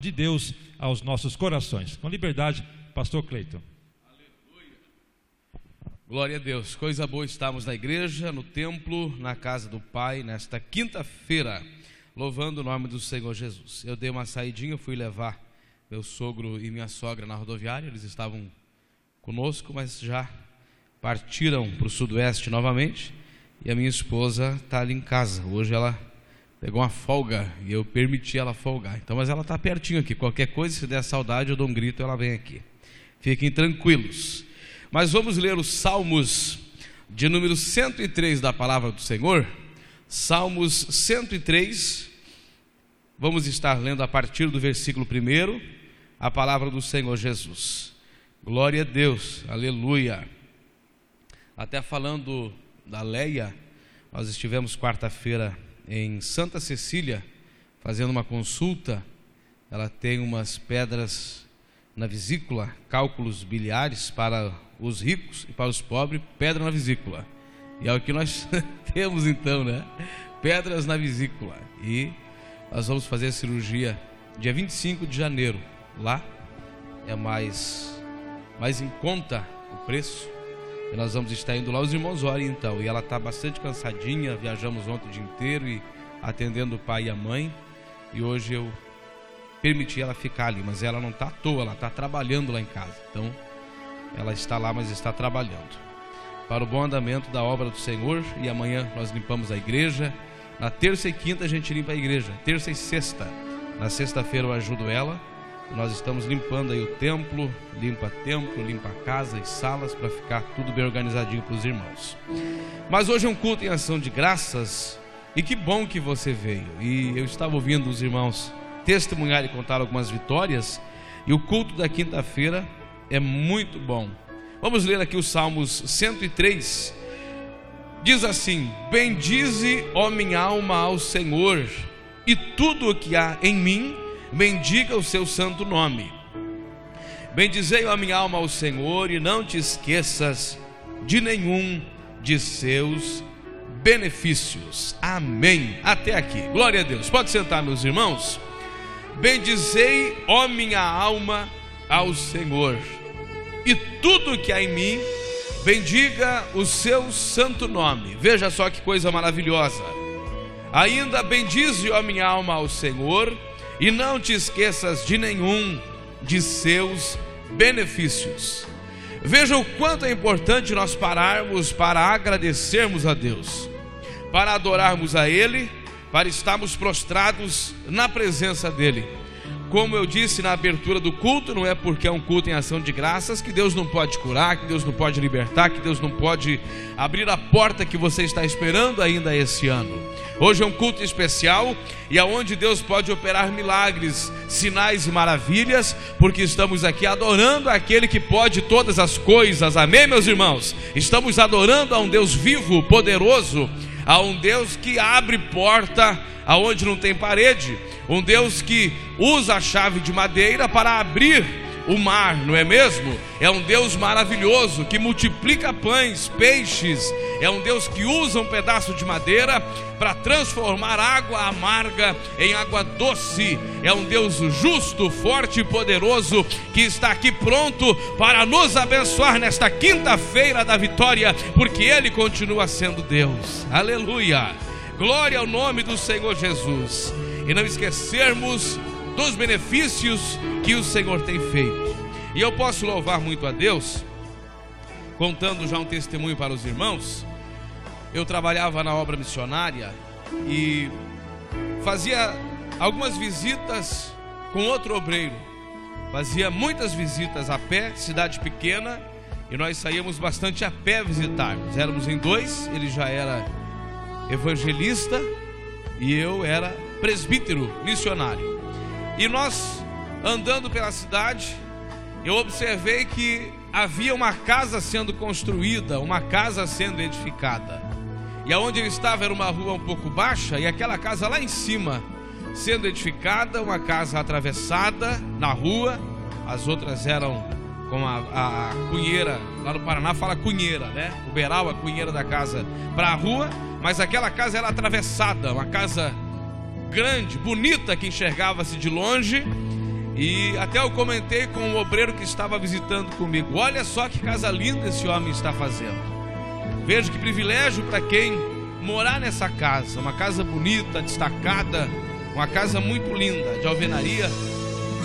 de Deus aos nossos corações. Com liberdade, Pastor Cleiton. Glória a Deus, coisa boa estamos na igreja, no templo, na casa do Pai, nesta quinta-feira, louvando o nome do Senhor Jesus. Eu dei uma saidinha, fui levar meu sogro e minha sogra na rodoviária, eles estavam conosco, mas já partiram para o sudoeste novamente, e a minha esposa está ali em casa. Hoje ela pegou uma folga e eu permiti ela folgar. Então, mas ela está pertinho aqui. Qualquer coisa, se der saudade, eu dou um grito, ela vem aqui. Fiquem tranquilos. Mas vamos ler os Salmos de número 103 da palavra do Senhor. Salmos 103. Vamos estar lendo a partir do versículo 1 a palavra do Senhor Jesus. Glória a Deus, aleluia. Até falando da Leia, nós estivemos quarta-feira em Santa Cecília, fazendo uma consulta, ela tem umas pedras na vesícula, cálculos biliares para os ricos e para os pobres, pedra na vesícula. E é o que nós temos então, né? Pedras na vesícula. E nós vamos fazer a cirurgia dia 25 de janeiro. Lá é mais, mais em conta o preço. E nós vamos estar indo lá, os irmãos orem então. E ela está bastante cansadinha, viajamos ontem o dia inteiro e atendendo o pai e a mãe. E hoje eu permiti ela ficar ali, mas ela não está à toa, ela está trabalhando lá em casa. Então, ela está lá, mas está trabalhando. Para o bom andamento da obra do Senhor, e amanhã nós limpamos a igreja. Na terça e quinta a gente limpa a igreja, terça e sexta. Na sexta-feira eu ajudo ela nós estamos limpando aí o templo, limpa templo, limpa casa e salas para ficar tudo bem organizadinho para os irmãos. Mas hoje é um culto em ação de graças e que bom que você veio. E eu estava ouvindo os irmãos testemunhar e contar algumas vitórias e o culto da quinta-feira é muito bom. Vamos ler aqui os Salmos 103. Diz assim: Bendize, ó minha alma, ao Senhor, e tudo o que há em mim bendiga o seu santo nome. Bendizei a minha alma ao Senhor e não te esqueças de nenhum de seus benefícios. Amém. Até aqui. Glória a Deus. Pode sentar, meus irmãos. Bendizei, ó minha alma, ao Senhor, e tudo que há em mim, bendiga o seu santo nome. Veja só que coisa maravilhosa. Ainda bendize, ó minha alma, ao Senhor e não te esqueças de nenhum de seus benefícios. Veja o quanto é importante nós pararmos para agradecermos a Deus, para adorarmos a Ele, para estarmos prostrados na presença dEle. Como eu disse na abertura do culto, não é porque é um culto em ação de graças que Deus não pode curar, que Deus não pode libertar, que Deus não pode abrir a porta que você está esperando ainda esse ano. Hoje é um culto especial e aonde Deus pode operar milagres, sinais e maravilhas, porque estamos aqui adorando aquele que pode todas as coisas. Amém, meus irmãos? Estamos adorando a um Deus vivo, poderoso, a um Deus que abre porta aonde não tem parede um Deus que usa a chave de madeira para abrir o mar, não é mesmo? É um Deus maravilhoso que multiplica pães, peixes. É um Deus que usa um pedaço de madeira para transformar água amarga em água doce. É um Deus justo, forte e poderoso que está aqui pronto para nos abençoar nesta quinta-feira da vitória, porque Ele continua sendo Deus. Aleluia! Glória ao nome do Senhor Jesus e não esquecermos dos benefícios que o Senhor tem feito. E eu posso louvar muito a Deus, contando já um testemunho para os irmãos. Eu trabalhava na obra missionária e fazia algumas visitas com outro obreiro. Fazia muitas visitas a pé, cidade pequena, e nós saíamos bastante a pé visitarmos. Éramos em dois, ele já era evangelista e eu era presbítero missionário. E nós, andando pela cidade, eu observei que havia uma casa sendo construída, uma casa sendo edificada. E aonde eu estava era uma rua um pouco baixa, e aquela casa lá em cima, sendo edificada, uma casa atravessada na rua, as outras eram com a, a, a cunheira, lá no Paraná fala cunheira, né? O beral, a cunheira da casa para a rua, mas aquela casa era atravessada, uma casa grande, bonita que enxergava-se de longe, E até eu comentei com o obreiro que estava visitando comigo: olha só que casa linda esse homem está fazendo. Veja que privilégio para quem morar nessa casa, uma casa bonita, destacada, uma casa muito linda, de alvenaria.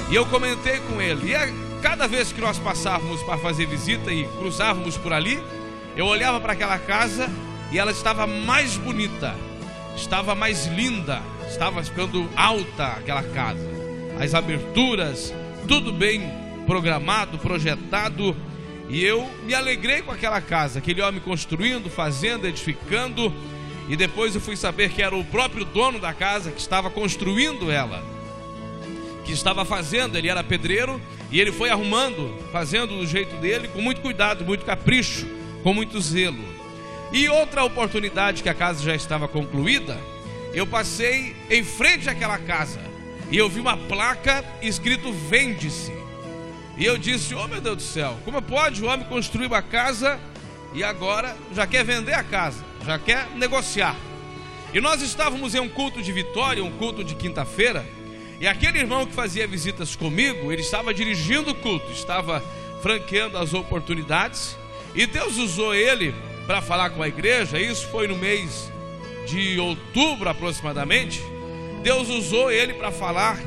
E eu comentei com ele, e a, cada vez que nós passávamos para fazer visita e cruzávamos por ali, eu olhava para aquela casa e ela estava mais bonita, estava mais linda, estava ficando alta aquela casa. As aberturas, tudo bem programado, projetado, e eu me alegrei com aquela casa, aquele homem construindo, fazendo, edificando. E depois eu fui saber que era o próprio dono da casa que estava construindo ela, que estava fazendo. Ele era pedreiro e ele foi arrumando, fazendo do jeito dele, com muito cuidado, muito capricho, com muito zelo. E outra oportunidade que a casa já estava concluída, eu passei em frente àquela casa e eu vi uma placa escrito vende-se. E eu disse: Oh meu Deus do céu, como pode o homem construir uma casa e agora já quer vender a casa, já quer negociar? E nós estávamos em um culto de vitória, um culto de quinta-feira, e aquele irmão que fazia visitas comigo, ele estava dirigindo o culto, estava franqueando as oportunidades, e Deus usou ele para falar com a igreja, isso foi no mês de outubro aproximadamente. Deus usou ele para falar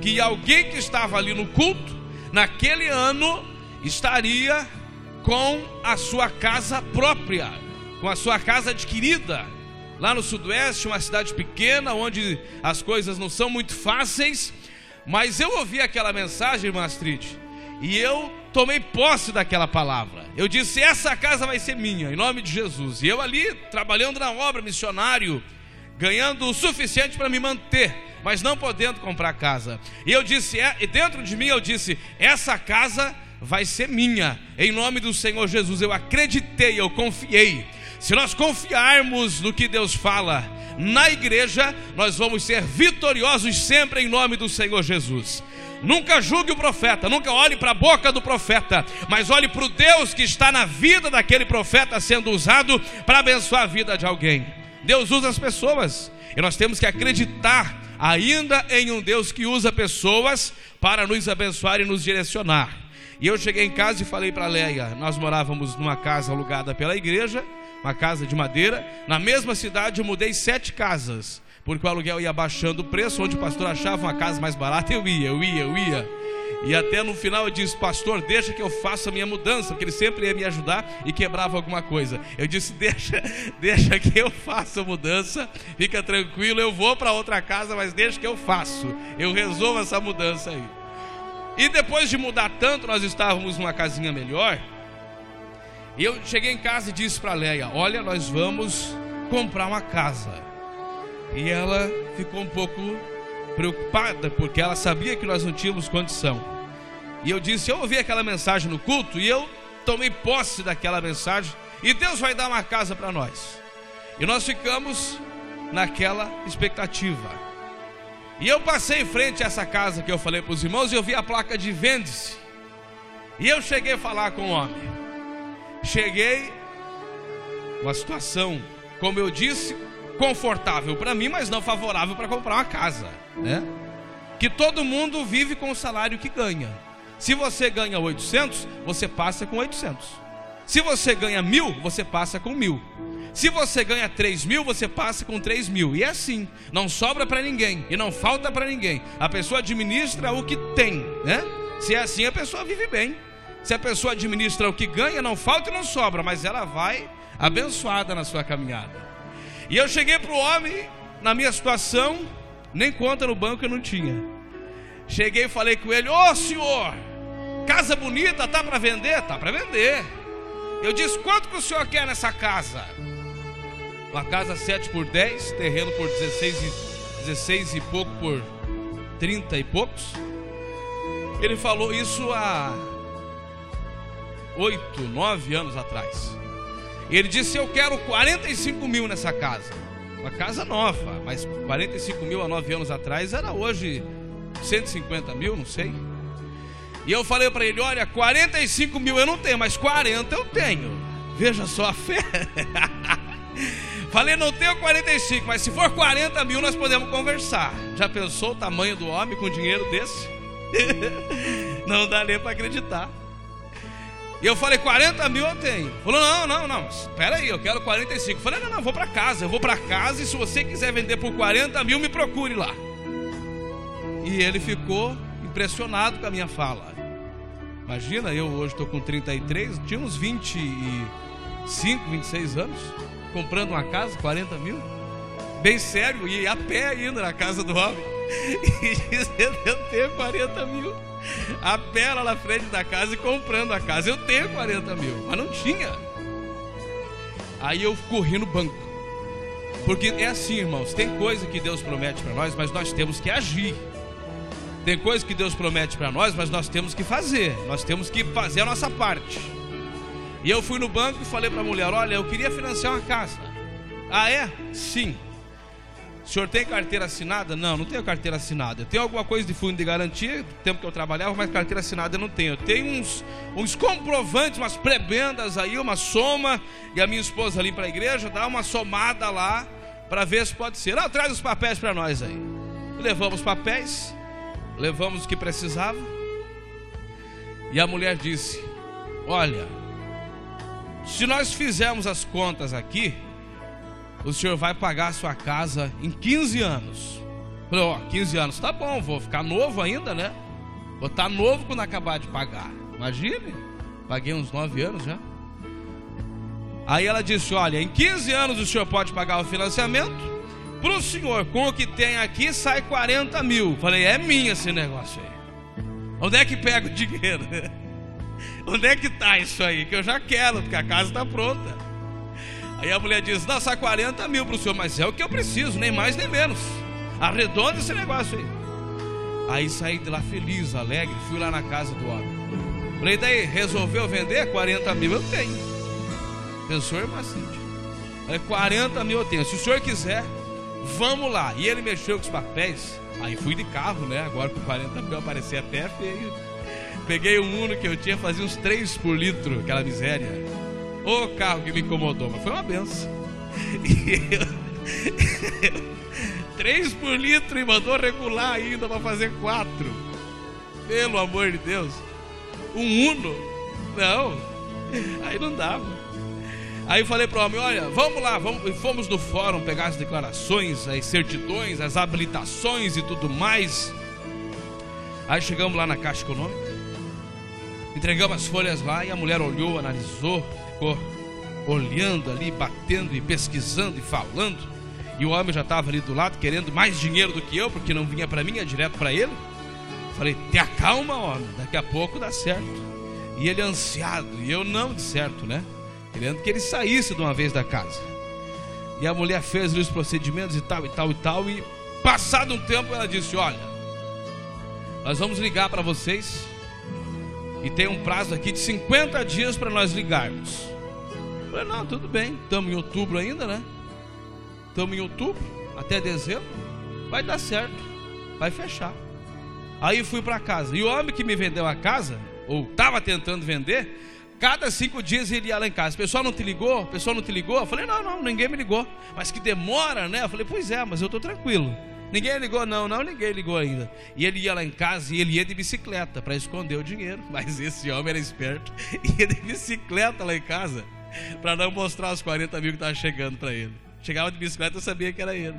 que alguém que estava ali no culto naquele ano estaria com a sua casa própria, com a sua casa adquirida. Lá no Sudoeste, uma cidade pequena, onde as coisas não são muito fáceis, mas eu ouvi aquela mensagem, irmã e eu tomei posse daquela palavra. Eu disse: Essa casa vai ser minha, em nome de Jesus. E eu ali, trabalhando na obra, missionário, ganhando o suficiente para me manter mas não podendo comprar casa. E eu disse, é, e dentro de mim eu disse: essa casa vai ser minha, em nome do Senhor Jesus. Eu acreditei, eu confiei. Se nós confiarmos no que Deus fala na igreja, nós vamos ser vitoriosos sempre em nome do Senhor Jesus. Nunca julgue o profeta, nunca olhe para a boca do profeta, mas olhe para o Deus que está na vida daquele profeta sendo usado para abençoar a vida de alguém. Deus usa as pessoas e nós temos que acreditar ainda em um Deus que usa pessoas para nos abençoar e nos direcionar. E eu cheguei em casa e falei para Leia, nós morávamos numa casa alugada pela igreja, uma casa de madeira. Na mesma cidade eu mudei sete casas, porque o aluguel ia baixando o preço, onde o pastor achava uma casa mais barata, eu ia, eu ia, eu ia. E até no final eu disse, pastor, deixa que eu faça a minha mudança, porque ele sempre ia me ajudar e quebrava alguma coisa. Eu disse, deixa, deixa que eu faça a mudança, fica tranquilo, eu vou para outra casa, mas deixa que eu faço. Eu resolvo essa mudança aí. E depois de mudar tanto, nós estávamos numa casinha melhor. E eu cheguei em casa e disse para Leia: Olha, nós vamos comprar uma casa. E ela ficou um pouco preocupada, porque ela sabia que nós não tínhamos condição. E eu disse: Eu ouvi aquela mensagem no culto e eu tomei posse daquela mensagem. E Deus vai dar uma casa para nós. E nós ficamos naquela expectativa. E eu passei em frente a essa casa que eu falei para os irmãos e eu vi a placa de vende-se. E eu cheguei a falar com o homem. Cheguei, uma situação, como eu disse, confortável para mim, mas não favorável para comprar uma casa, né? Que todo mundo vive com o salário que ganha. Se você ganha 800, você passa com 800. Se você ganha mil, você passa com mil. Se você ganha 3 mil, você passa com 3 mil. E é assim, não sobra para ninguém e não falta para ninguém. A pessoa administra o que tem, né? Se é assim, a pessoa vive bem. Se a pessoa administra o que ganha, não falta e não sobra, mas ela vai abençoada na sua caminhada. E eu cheguei para o homem, na minha situação, nem conta no banco eu não tinha. Cheguei e falei com ele: Ô oh, senhor, Casa bonita, tá para vender? Tá para vender. Eu disse: quanto que o senhor quer nessa casa? Uma casa 7 por 10, terreno por 16 e, 16 e pouco por 30 e poucos. Ele falou isso há 8, 9 anos atrás. Ele disse: Eu quero 45 mil nessa casa. Uma casa nova, mas 45 mil há 9 anos atrás era hoje 150 mil, não sei. E eu falei para ele: olha, 45 mil eu não tenho, mas 40 eu tenho. Veja só a fé. falei, não tenho 45, mas se for 40 mil nós podemos conversar. Já pensou o tamanho do homem com dinheiro desse? não dá nem para acreditar. E eu falei, 40 mil eu tenho. Falou, não, não, não, espera aí, eu quero 45. Eu falei, não, não, vou para casa, eu vou para casa e se você quiser vender por 40 mil, me procure lá. E ele ficou impressionado com a minha fala. Imagina, eu hoje estou com 33, tinha uns 25, 26 anos, comprando uma casa, 40 mil. Bem sério, e a pé ainda na casa do homem. E dizendo, eu tenho 40 mil. A pé lá na frente da casa e comprando a casa. Eu tenho 40 mil, mas não tinha. Aí eu corri no banco. Porque é assim, irmãos, tem coisa que Deus promete para nós, mas nós temos que agir. Tem coisa que Deus promete para nós, mas nós temos que fazer. Nós temos que fazer a nossa parte. E eu fui no banco e falei para a mulher: Olha, eu queria financiar uma casa. Ah, é? Sim. O senhor tem carteira assinada? Não, não tenho carteira assinada. Eu tenho alguma coisa de fundo de garantia, do tempo que eu trabalhava, mas carteira assinada eu não tenho. Eu tenho uns, uns comprovantes, umas prebendas aí, uma soma, e a minha esposa ali para a igreja dá uma somada lá para ver se pode ser. Não, traz os papéis para nós aí. Levamos os papéis, levamos o que precisava. E a mulher disse: Olha, se nós fizermos as contas aqui, o senhor vai pagar a sua casa em 15 anos. Falei, ó, 15 anos, tá bom, vou ficar novo ainda, né? Vou estar tá novo quando acabar de pagar. Imagine, paguei uns 9 anos já. Aí ela disse: Olha, em 15 anos o senhor pode pagar o financiamento. Para o senhor, com o que tem aqui, sai 40 mil. Falei: É minha esse negócio aí. Onde é que pega o dinheiro? Onde é que está isso aí? Que eu já quero, porque a casa está pronta. Aí a mulher diz: Dá só 40 mil para o senhor, mas é o que eu preciso, nem mais nem menos. Arredonda esse negócio aí. Aí saí de lá feliz, alegre, fui lá na casa do homem. Falei, daí, resolveu vender 40 mil? Eu tenho. Pensou, irmã Cíntia? Falei, 40 mil eu tenho. Se o senhor quiser, vamos lá. E ele mexeu com os papéis. Aí fui de carro, né? Agora com 40 mil aparecia até feio. Peguei um Uno que eu tinha, fazia uns 3 por litro, aquela miséria. Ô carro que me incomodou, mas foi uma benção. Três por litro e mandou regular ainda para fazer quatro. Pelo amor de Deus. Um Uno? Não. Aí não dava. Aí falei para o homem: olha, vamos lá, vamos. E fomos no fórum pegar as declarações, as certidões, as habilitações e tudo mais. Aí chegamos lá na Caixa Econômica, entregamos as folhas lá e a mulher olhou, analisou, ficou olhando ali, batendo e pesquisando e falando. E o homem já estava ali do lado querendo mais dinheiro do que eu, porque não vinha para mim, é direto para ele. Falei, te acalma, homem, daqui a pouco dá certo. E ele ansiado, e eu não de certo, né? Querendo que ele saísse de uma vez da casa. E a mulher fez os procedimentos e tal, e tal, e tal. E passado um tempo ela disse: Olha, nós vamos ligar para vocês e tem um prazo aqui de 50 dias para nós ligarmos. Falei, não, tudo bem, estamos em outubro ainda, né? Estamos em outubro, até dezembro, vai dar certo, vai fechar. Aí fui para casa. E o homem que me vendeu a casa, ou estava tentando vender, cada cinco dias ele ia lá em casa. Pessoal não te ligou? Pessoal não te ligou? Eu falei, não, não, ninguém me ligou. Mas que demora, né? Eu falei, pois é, mas eu estou tranquilo. Ninguém ligou, não, não, ninguém ligou ainda. E ele ia lá em casa e ele ia de bicicleta para esconder o dinheiro. Mas esse homem era esperto, ia de bicicleta lá em casa para não mostrar os 40 mil que estavam chegando para ele. Chegava de bicicleta, eu sabia que era ele.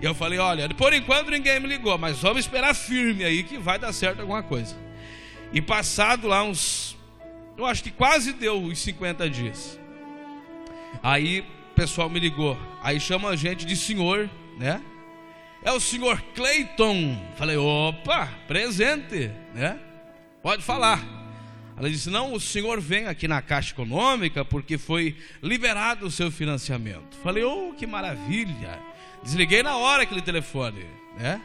E eu falei: olha, por enquanto ninguém me ligou, mas vamos esperar firme aí que vai dar certo alguma coisa. E passado lá uns, eu acho que quase deu os 50 dias. Aí o pessoal me ligou. Aí chama a gente de senhor, né? É o senhor Cleiton. Falei, opa, presente, né? Pode falar. Ela disse: Não, o senhor vem aqui na Caixa Econômica porque foi liberado o seu financiamento. Falei: Oh, que maravilha! Desliguei na hora aquele telefone, né?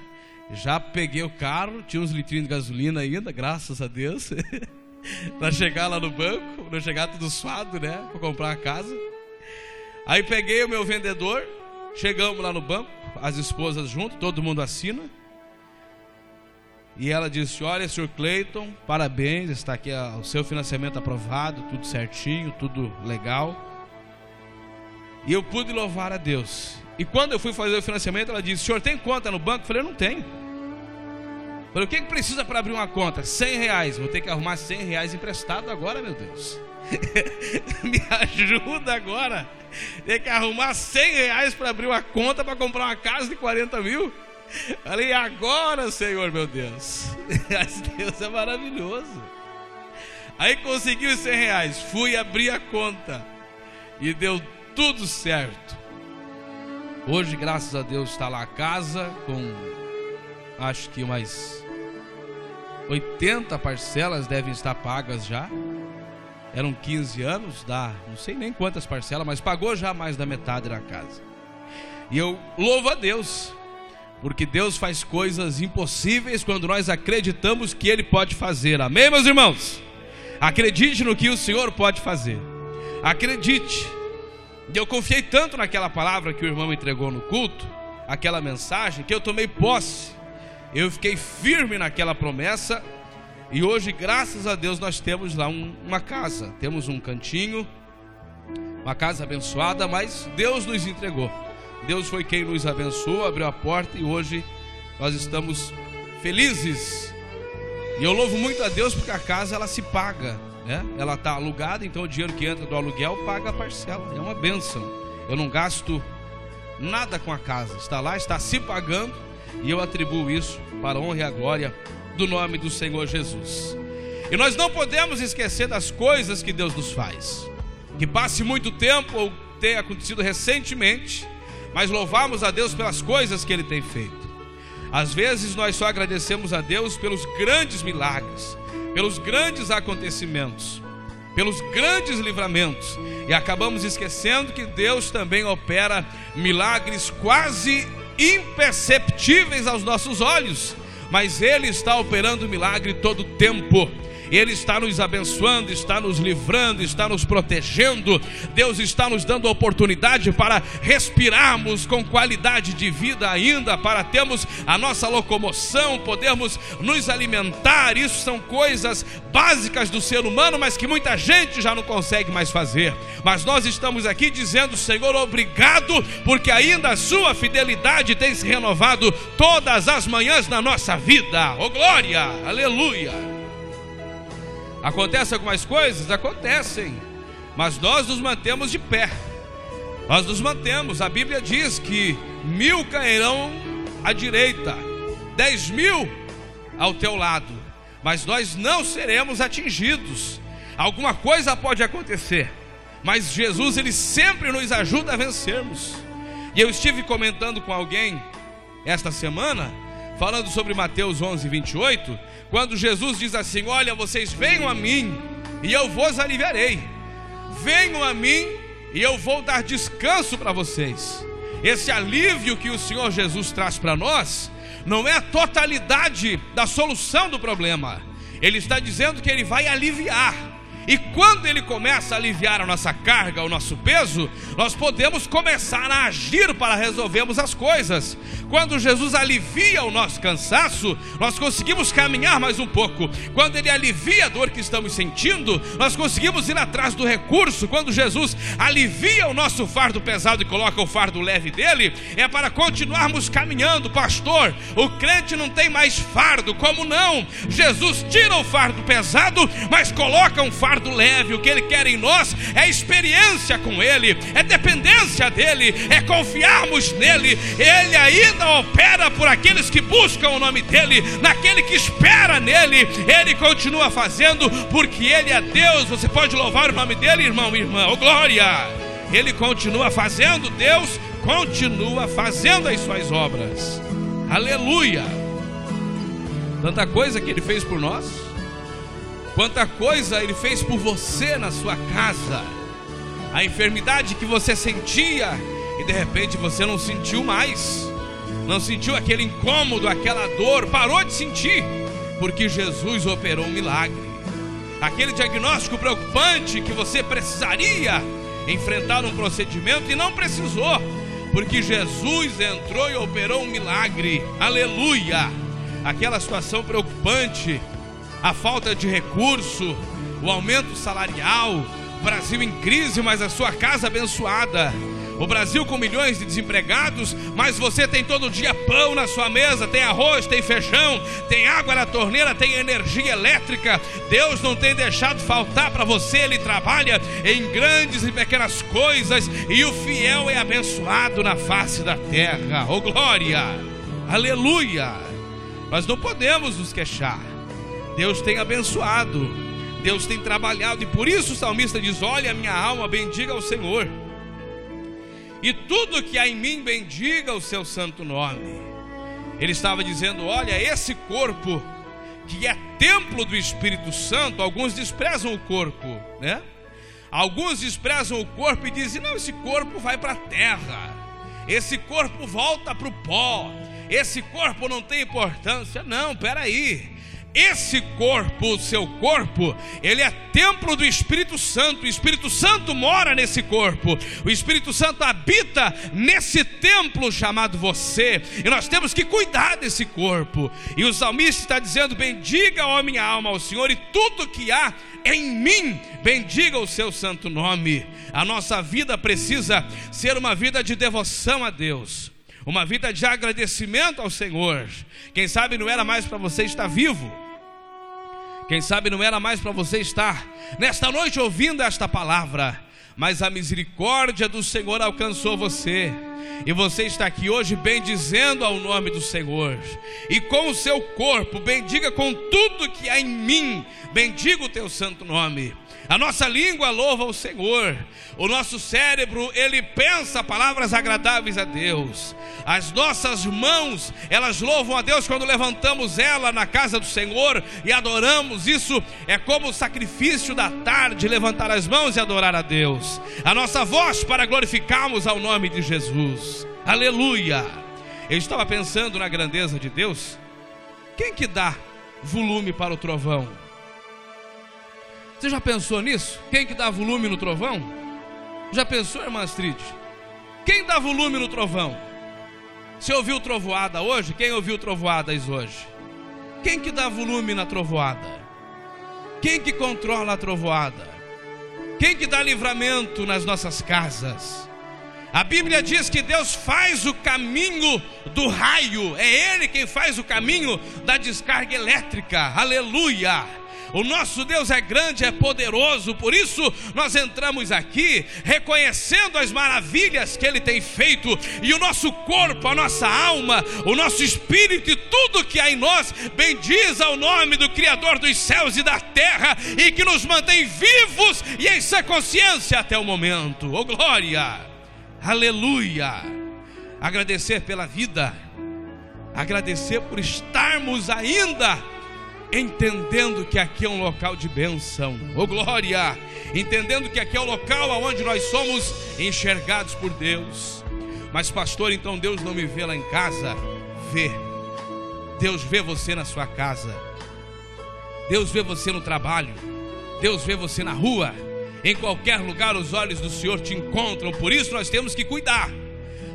Já peguei o carro, tinha uns litrinhos de gasolina ainda, graças a Deus, para chegar lá no banco, não chegar tudo suado, né? Para comprar a casa. Aí peguei o meu vendedor, chegamos lá no banco, as esposas junto, todo mundo assina. E ela disse: Olha, senhor Cleiton, parabéns, está aqui o seu financiamento aprovado, tudo certinho, tudo legal. E eu pude louvar a Deus. E quando eu fui fazer o financiamento, ela disse: Senhor, tem conta no banco? Eu falei: Eu não tenho. Eu Falei, o que, que precisa para abrir uma conta? 100 reais. Vou ter que arrumar 100 reais emprestado agora, meu Deus. Me ajuda agora. Tem que arrumar 100 reais para abrir uma conta para comprar uma casa de 40 mil. Falei, agora, Senhor, meu Deus. Deus é maravilhoso. Aí consegui os 100 reais. Fui abrir a conta. E deu tudo certo. Hoje, graças a Deus, está lá a casa com acho que umas 80 parcelas devem estar pagas já. Eram 15 anos, dá, não sei nem quantas parcelas, mas pagou já mais da metade da casa. E eu louvo a Deus, porque Deus faz coisas impossíveis quando nós acreditamos que Ele pode fazer. Amém, meus irmãos? Acredite no que o Senhor pode fazer. Acredite. Eu confiei tanto naquela palavra que o irmão entregou no culto, aquela mensagem, que eu tomei posse. Eu fiquei firme naquela promessa. E hoje, graças a Deus, nós temos lá um, uma casa. Temos um cantinho, uma casa abençoada, mas Deus nos entregou. Deus foi quem nos abençoou, abriu a porta e hoje nós estamos felizes. E eu louvo muito a Deus porque a casa ela se paga né? Ela está alugada, então o dinheiro que entra do aluguel paga a parcela. É uma benção. Eu não gasto nada com a casa. Está lá, está se pagando e eu atribuo isso para a honra e a glória do nome do Senhor Jesus. E nós não podemos esquecer das coisas que Deus nos faz. Que passe muito tempo ou tenha acontecido recentemente, mas louvamos a Deus pelas coisas que Ele tem feito. Às vezes nós só agradecemos a Deus pelos grandes milagres, pelos grandes acontecimentos, pelos grandes livramentos, e acabamos esquecendo que Deus também opera milagres quase imperceptíveis aos nossos olhos, mas Ele está operando milagre todo o tempo. Ele está nos abençoando, está nos livrando, está nos protegendo. Deus está nos dando oportunidade para respirarmos com qualidade de vida ainda, para termos a nossa locomoção, podermos nos alimentar. Isso são coisas básicas do ser humano, mas que muita gente já não consegue mais fazer. Mas nós estamos aqui dizendo, Senhor, obrigado, porque ainda a sua fidelidade tem se renovado todas as manhãs na nossa vida. Oh glória! Aleluia! Acontecem algumas coisas? Acontecem. Mas nós nos mantemos de pé. Nós nos mantemos. A Bíblia diz que mil cairão à direita, dez mil ao teu lado, mas nós não seremos atingidos. Alguma coisa pode acontecer, mas Jesus ele sempre nos ajuda a vencermos. E eu estive comentando com alguém esta semana, falando sobre Mateus 11, 28, quando Jesus diz assim: Olha, vocês venham a mim e eu vos aliviarei. Venham a mim e eu vou dar descanso para vocês. Esse alívio que o Senhor Jesus traz para nós não é a totalidade da solução do problema. Ele está dizendo que ele vai aliviar e quando ele começa a aliviar a nossa carga, o nosso peso, nós podemos começar a agir para resolvermos as coisas. Quando Jesus alivia o nosso cansaço, nós conseguimos caminhar mais um pouco. Quando ele alivia a dor que estamos sentindo, nós conseguimos ir atrás do recurso. Quando Jesus alivia o nosso fardo pesado e coloca o fardo leve dele, é para continuarmos caminhando, pastor. O crente não tem mais fardo, como não? Jesus tira o fardo pesado, mas coloca um fardo fardo leve, o que Ele quer em nós é experiência com Ele, é dependência dEle, é confiarmos nele. Ele ainda opera por aqueles que buscam o nome dEle, naquele que espera nele, Ele continua fazendo, porque Ele é Deus. Você pode louvar o nome dEle, irmão e irmã, oh glória! Ele continua fazendo, Deus continua fazendo as suas obras. Aleluia! Tanta coisa que Ele fez por nós. Quanta coisa Ele fez por você na sua casa. A enfermidade que você sentia e de repente você não sentiu mais. Não sentiu aquele incômodo, aquela dor, parou de sentir, porque Jesus operou um milagre. Aquele diagnóstico preocupante que você precisaria enfrentar um procedimento e não precisou, porque Jesus entrou e operou um milagre. Aleluia! Aquela situação preocupante a falta de recurso, o aumento salarial, o Brasil em crise, mas a sua casa abençoada. O Brasil com milhões de desempregados, mas você tem todo dia pão na sua mesa, tem arroz, tem feijão, tem água na torneira, tem energia elétrica. Deus não tem deixado faltar para você, Ele trabalha em grandes e pequenas coisas, e o fiel é abençoado na face da terra. Oh glória! Aleluia! Nós não podemos nos queixar. Deus tem abençoado, Deus tem trabalhado, e por isso o salmista diz: Olha, minha alma, bendiga ao Senhor e tudo que há em mim bendiga o seu santo nome. Ele estava dizendo: Olha, esse corpo que é templo do Espírito Santo, alguns desprezam o corpo, né? Alguns desprezam o corpo e dizem: Não, esse corpo vai para a terra, esse corpo volta para o pó, esse corpo não tem importância. Não, peraí. Esse corpo, o seu corpo, ele é templo do Espírito Santo. O Espírito Santo mora nesse corpo. O Espírito Santo habita nesse templo chamado você. E nós temos que cuidar desse corpo. E o salmista está dizendo: Bendiga, ó minha alma, ao Senhor, e tudo que há em mim, bendiga o seu santo nome. A nossa vida precisa ser uma vida de devoção a Deus uma vida de agradecimento ao Senhor. Quem sabe não era mais para você estar vivo, quem sabe não era mais para você estar nesta noite ouvindo esta palavra, mas a misericórdia do Senhor alcançou você. E você está aqui hoje bendizendo ao nome do Senhor. E com o seu corpo, bendiga com tudo que há em mim, bendiga o teu santo nome. A nossa língua louva o Senhor. O nosso cérebro, ele pensa palavras agradáveis a Deus. As nossas mãos, elas louvam a Deus quando levantamos ela na casa do Senhor e adoramos. Isso é como o sacrifício da tarde, levantar as mãos e adorar a Deus. A nossa voz para glorificarmos ao nome de Jesus. Aleluia. Eu estava pensando na grandeza de Deus. Quem que dá volume para o trovão? Você já pensou nisso? Quem que dá volume no trovão? Já pensou, irmã Astrid? Quem dá volume no trovão? Você ouviu trovoada hoje? Quem ouviu trovoadas hoje? Quem que dá volume na trovoada? Quem que controla a trovoada? Quem que dá livramento nas nossas casas? A Bíblia diz que Deus faz o caminho do raio, é Ele quem faz o caminho da descarga elétrica, aleluia. O nosso Deus é grande, é poderoso, por isso nós entramos aqui reconhecendo as maravilhas que Ele tem feito, e o nosso corpo, a nossa alma, o nosso espírito e tudo que há em nós bendiz ao nome do Criador dos céus e da terra e que nos mantém vivos e em sua consciência até o momento. Oh glória! Aleluia! Agradecer pela vida, agradecer por estarmos ainda entendendo que aqui é um local de bênção, oh glória, entendendo que aqui é o local onde nós somos enxergados por Deus. Mas, pastor, então Deus não me vê lá em casa? Vê, Deus vê você na sua casa, Deus vê você no trabalho, Deus vê você na rua, em qualquer lugar os olhos do Senhor te encontram, por isso nós temos que cuidar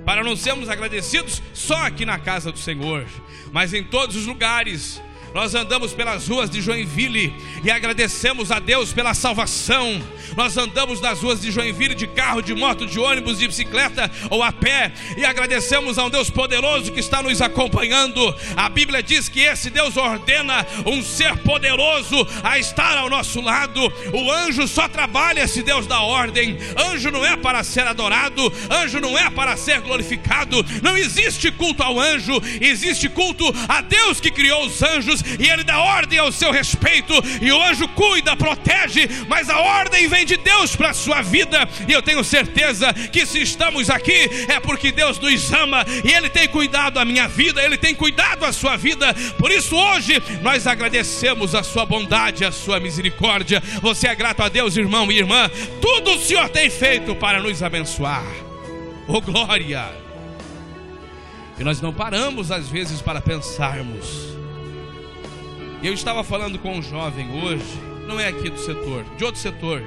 para não sermos agradecidos só aqui na casa do Senhor, mas em todos os lugares nós andamos pelas ruas de Joinville e agradecemos a Deus pela salvação. Nós andamos nas ruas de Joinville de carro, de moto, de ônibus, de bicicleta ou a pé e agradecemos a um Deus poderoso que está nos acompanhando. A Bíblia diz que esse Deus ordena um ser poderoso a estar ao nosso lado. O anjo só trabalha se Deus dá ordem. Anjo não é para ser adorado, anjo não é para ser glorificado. Não existe culto ao anjo, existe culto a Deus que criou os anjos e ele dá ordem ao seu respeito, e o anjo cuida, protege, mas a ordem vem de Deus para a sua vida, e eu tenho certeza que se estamos aqui é porque Deus nos ama e Ele tem cuidado a minha vida, Ele tem cuidado a sua vida, por isso hoje nós agradecemos a sua bondade, a sua misericórdia. Você é grato a Deus, irmão e irmã, tudo o Senhor tem feito para nos abençoar. Oh glória! E nós não paramos às vezes para pensarmos eu estava falando com um jovem hoje, não é aqui do setor, de outro setor.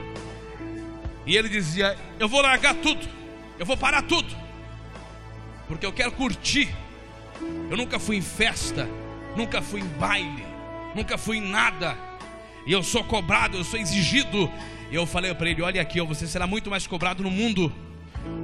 E ele dizia: Eu vou largar tudo, eu vou parar tudo, porque eu quero curtir. Eu nunca fui em festa, nunca fui em baile, nunca fui em nada. E eu sou cobrado, eu sou exigido. E eu falei para ele: Olha aqui, você será muito mais cobrado no mundo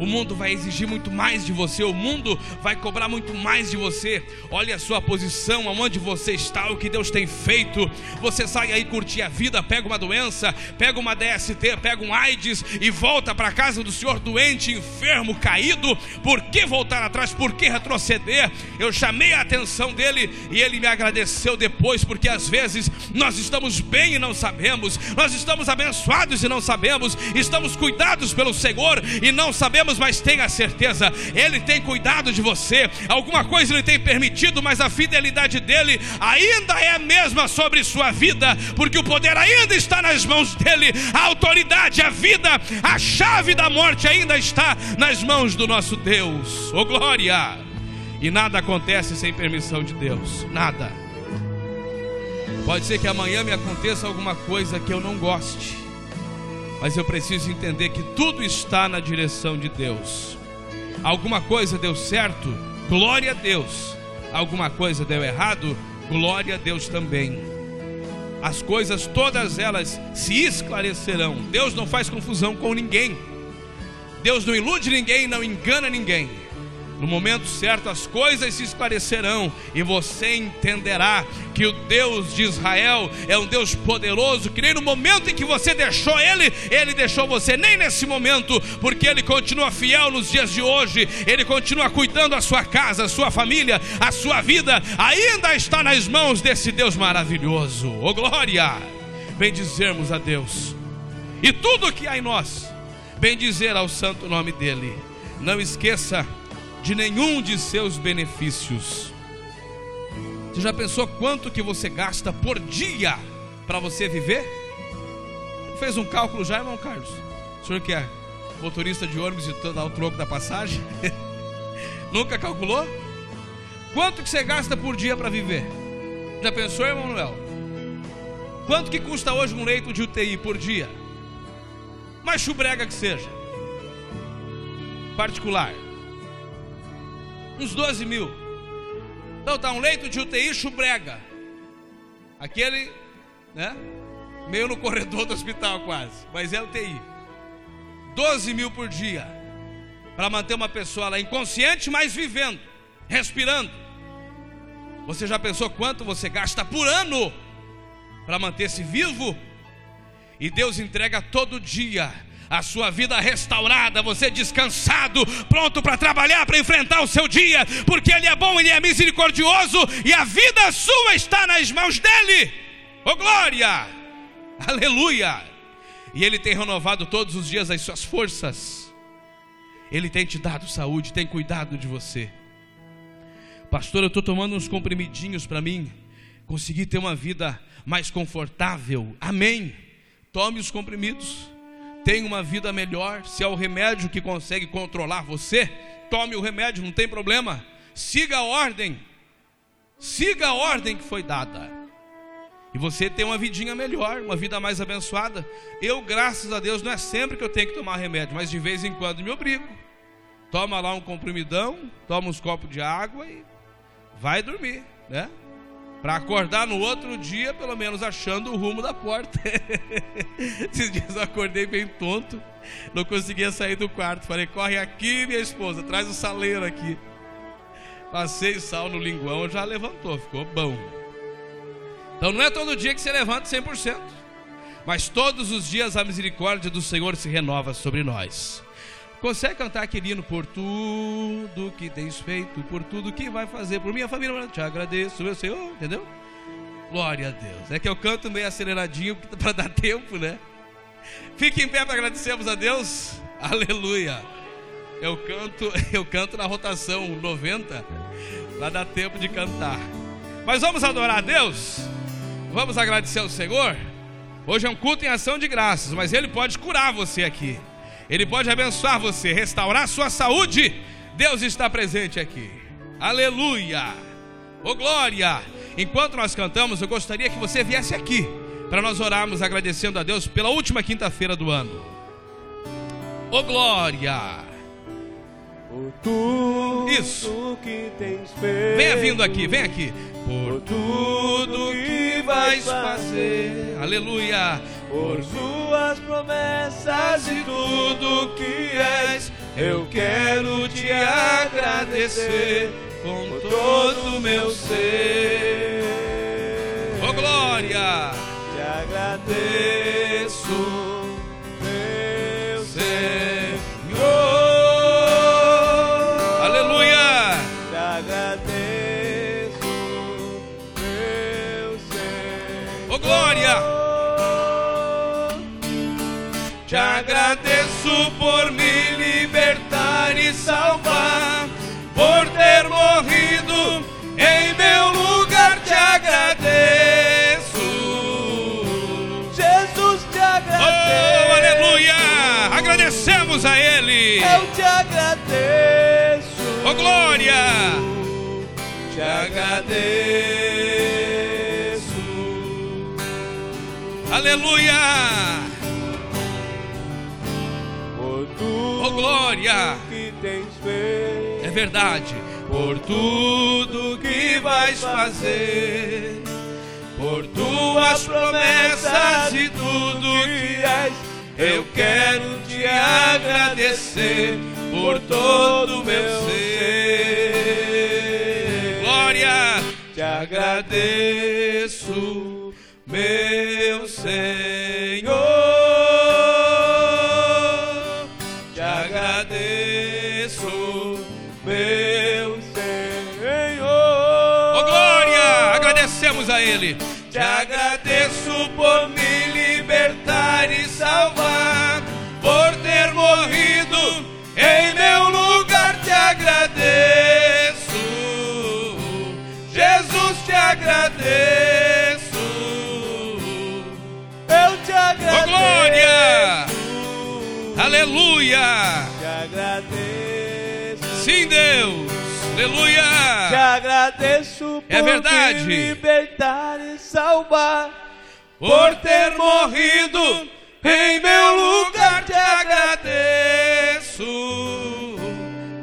O mundo vai exigir muito mais de você, o mundo vai cobrar muito mais de você. Olhe a sua posição, aonde você está, o que Deus tem feito. Você sai aí curtir a vida, pega uma doença, pega uma DST, pega um AIDS e volta para casa do Senhor doente, enfermo, caído. Por que voltar atrás? Por que retroceder? Eu chamei a atenção dele e ele me agradeceu depois, porque às vezes nós estamos bem e não sabemos, nós estamos abençoados e não sabemos, estamos cuidados pelo Senhor e não sabemos sabemos, mas tenha certeza, Ele tem cuidado de você. Alguma coisa Ele tem permitido, mas a fidelidade dele ainda é a mesma sobre sua vida, porque o poder ainda está nas mãos dele, a autoridade, a vida, a chave da morte ainda está nas mãos do nosso Deus. Oh glória! E nada acontece sem permissão de Deus, nada. Pode ser que amanhã me aconteça alguma coisa que eu não goste mas eu preciso entender que tudo está na direção de Deus. Alguma coisa deu certo, glória a Deus. Alguma coisa deu errado, glória a Deus também. As coisas todas elas se esclarecerão. Deus não faz confusão com ninguém. Deus não ilude ninguém, não engana ninguém. No momento certo as coisas se esclarecerão e você entenderá que o Deus de Israel é um Deus poderoso, que nem no momento em que você deixou Ele, Ele deixou você, nem nesse momento, porque Ele continua fiel nos dias de hoje, Ele continua cuidando da sua casa, a sua família, a sua vida, ainda está nas mãos desse Deus maravilhoso. Oh glória! Bendizermos a Deus e tudo que há em nós, bendizer ao santo nome dEle. Não esqueça de nenhum de seus benefícios. Você já pensou quanto que você gasta por dia para você viver? Fez um cálculo já, irmão Carlos? O senhor que é motorista de ônibus e dá o troco da passagem? Nunca calculou? Quanto que você gasta por dia para viver? Já pensou, irmão Manuel? Quanto que custa hoje um leito de UTI por dia? Mais chubrega que seja. Particular uns 12 mil. Então tá um leito de UTI chubrega. Aquele, né? Meio no corredor do hospital quase. Mas é UTI. 12 mil por dia. Para manter uma pessoa lá inconsciente, mas vivendo, respirando. Você já pensou quanto você gasta por ano para manter-se vivo? E Deus entrega todo dia a sua vida restaurada, você descansado, pronto para trabalhar, para enfrentar o seu dia, porque Ele é bom, Ele é misericordioso e a vida sua está nas mãos dEle. Oh glória! Aleluia! E Ele tem renovado todos os dias as suas forças. Ele tem te dado saúde, tem cuidado de você. Pastor, eu estou tomando uns comprimidinhos para mim conseguir ter uma vida mais confortável. Amém. Tome os comprimidos tenha uma vida melhor. Se é o remédio que consegue controlar você, tome o remédio, não tem problema. Siga a ordem. Siga a ordem que foi dada. E você tem uma vidinha melhor, uma vida mais abençoada. Eu, graças a Deus, não é sempre que eu tenho que tomar remédio, mas de vez em quando me obrigo. Toma lá um comprimidão, toma uns copos de água e vai dormir, né? Para acordar no outro dia, pelo menos achando o rumo da porta. Esses dias eu acordei bem tonto, não conseguia sair do quarto. Falei, corre aqui, minha esposa, traz o saleiro aqui. Passei sal no linguão, já levantou, ficou bom. Então não é todo dia que você levanta 100%, mas todos os dias a misericórdia do Senhor se renova sobre nós. Consegue cantar aquele hino por tudo que tens feito, por tudo que vai fazer por minha família? Te agradeço, meu Senhor, entendeu? Glória a Deus. É que eu canto meio aceleradinho para dar tempo, né? Fique em pé para agradecermos a Deus. Aleluia. Eu canto, eu canto na rotação 90 para dar tempo de cantar. Mas vamos adorar a Deus. Vamos agradecer ao Senhor. Hoje é um culto em ação de graças, mas ele pode curar você aqui. Ele pode abençoar você, restaurar sua saúde. Deus está presente aqui. Aleluia! Oh glória! Enquanto nós cantamos, eu gostaria que você viesse aqui para nós orarmos agradecendo a Deus pela última quinta-feira do ano. Oh glória! Por tudo Isso. que tens feito. Venha vindo aqui, vem aqui. Por tudo que vais fazer. Aleluia. Por suas promessas e tudo que és Eu quero te agradecer com todo o meu ser. Oh glória! Te agradeço, Te agradeço por me libertar e salvar, por ter morrido em meu lugar. Te agradeço. Jesus, te agradeço. Oh, aleluia! Agradecemos a Ele. Eu te agradeço. Oh, glória! Te agradeço. Aleluia! Glória! É verdade. Por tudo que vais fazer, por tuas promessas e tudo que és, eu quero te agradecer por todo o meu ser. Glória! Te agradeço, meu Senhor. Ele. Te agradeço por me libertar e salvar, por ter morrido em meu lugar. Te agradeço, Jesus. Te agradeço. Eu te Oh agradeço. glória! Aleluia! Te agradeço. Sim, Deus. Te Aleluia! agradeço por É verdade. me libertar e salvar. por ter morrido em meu lugar. Te agradeço.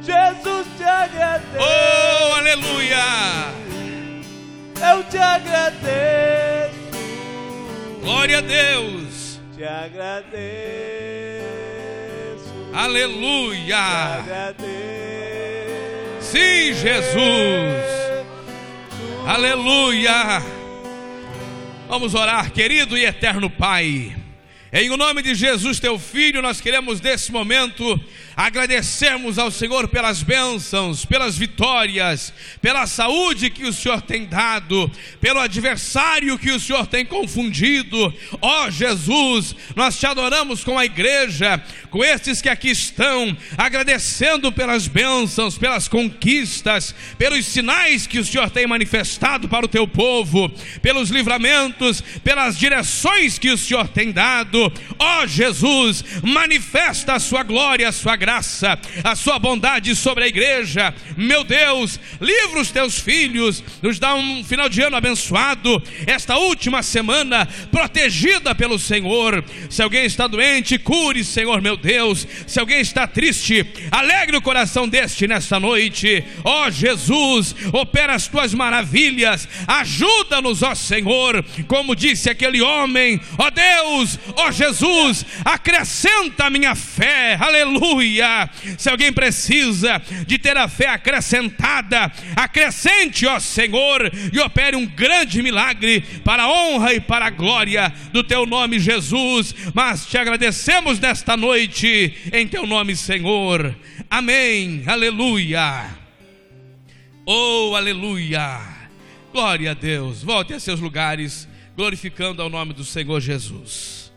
Jesus, te agradeço. Oh, aleluia! Eu te agradeço. Glória a Deus. Te agradeço. Te Aleluia! agradeço. Sim, Jesus. Aleluia! Vamos orar, querido e eterno Pai. Em o nome de Jesus, teu filho, nós queremos nesse momento agradecermos ao Senhor pelas bênçãos, pelas vitórias, pela saúde que o Senhor tem dado, pelo adversário que o Senhor tem confundido. Ó Jesus, nós te adoramos com a igreja, com estes que aqui estão, agradecendo pelas bênçãos, pelas conquistas, pelos sinais que o Senhor tem manifestado para o teu povo, pelos livramentos, pelas direções que o Senhor tem dado. Ó Jesus, manifesta a sua glória, a sua graça, a sua bondade sobre a igreja. Meu Deus, livra os teus filhos, nos dá um final de ano abençoado, esta última semana protegida pelo Senhor. Se alguém está doente, cure, Senhor meu Deus. Se alguém está triste, alegre o coração deste nesta noite. Ó Jesus, opera as tuas maravilhas, ajuda-nos, ó Senhor. Como disse aquele homem, ó Deus, ó Jesus, acrescenta a minha fé, aleluia. Se alguém precisa de ter a fé acrescentada, acrescente, ó Senhor, e opere um grande milagre para a honra e para a glória do teu nome, Jesus. Mas te agradecemos nesta noite, em teu nome, Senhor. Amém, aleluia. Oh, aleluia. Glória a Deus. Volte a seus lugares, glorificando ao nome do Senhor Jesus.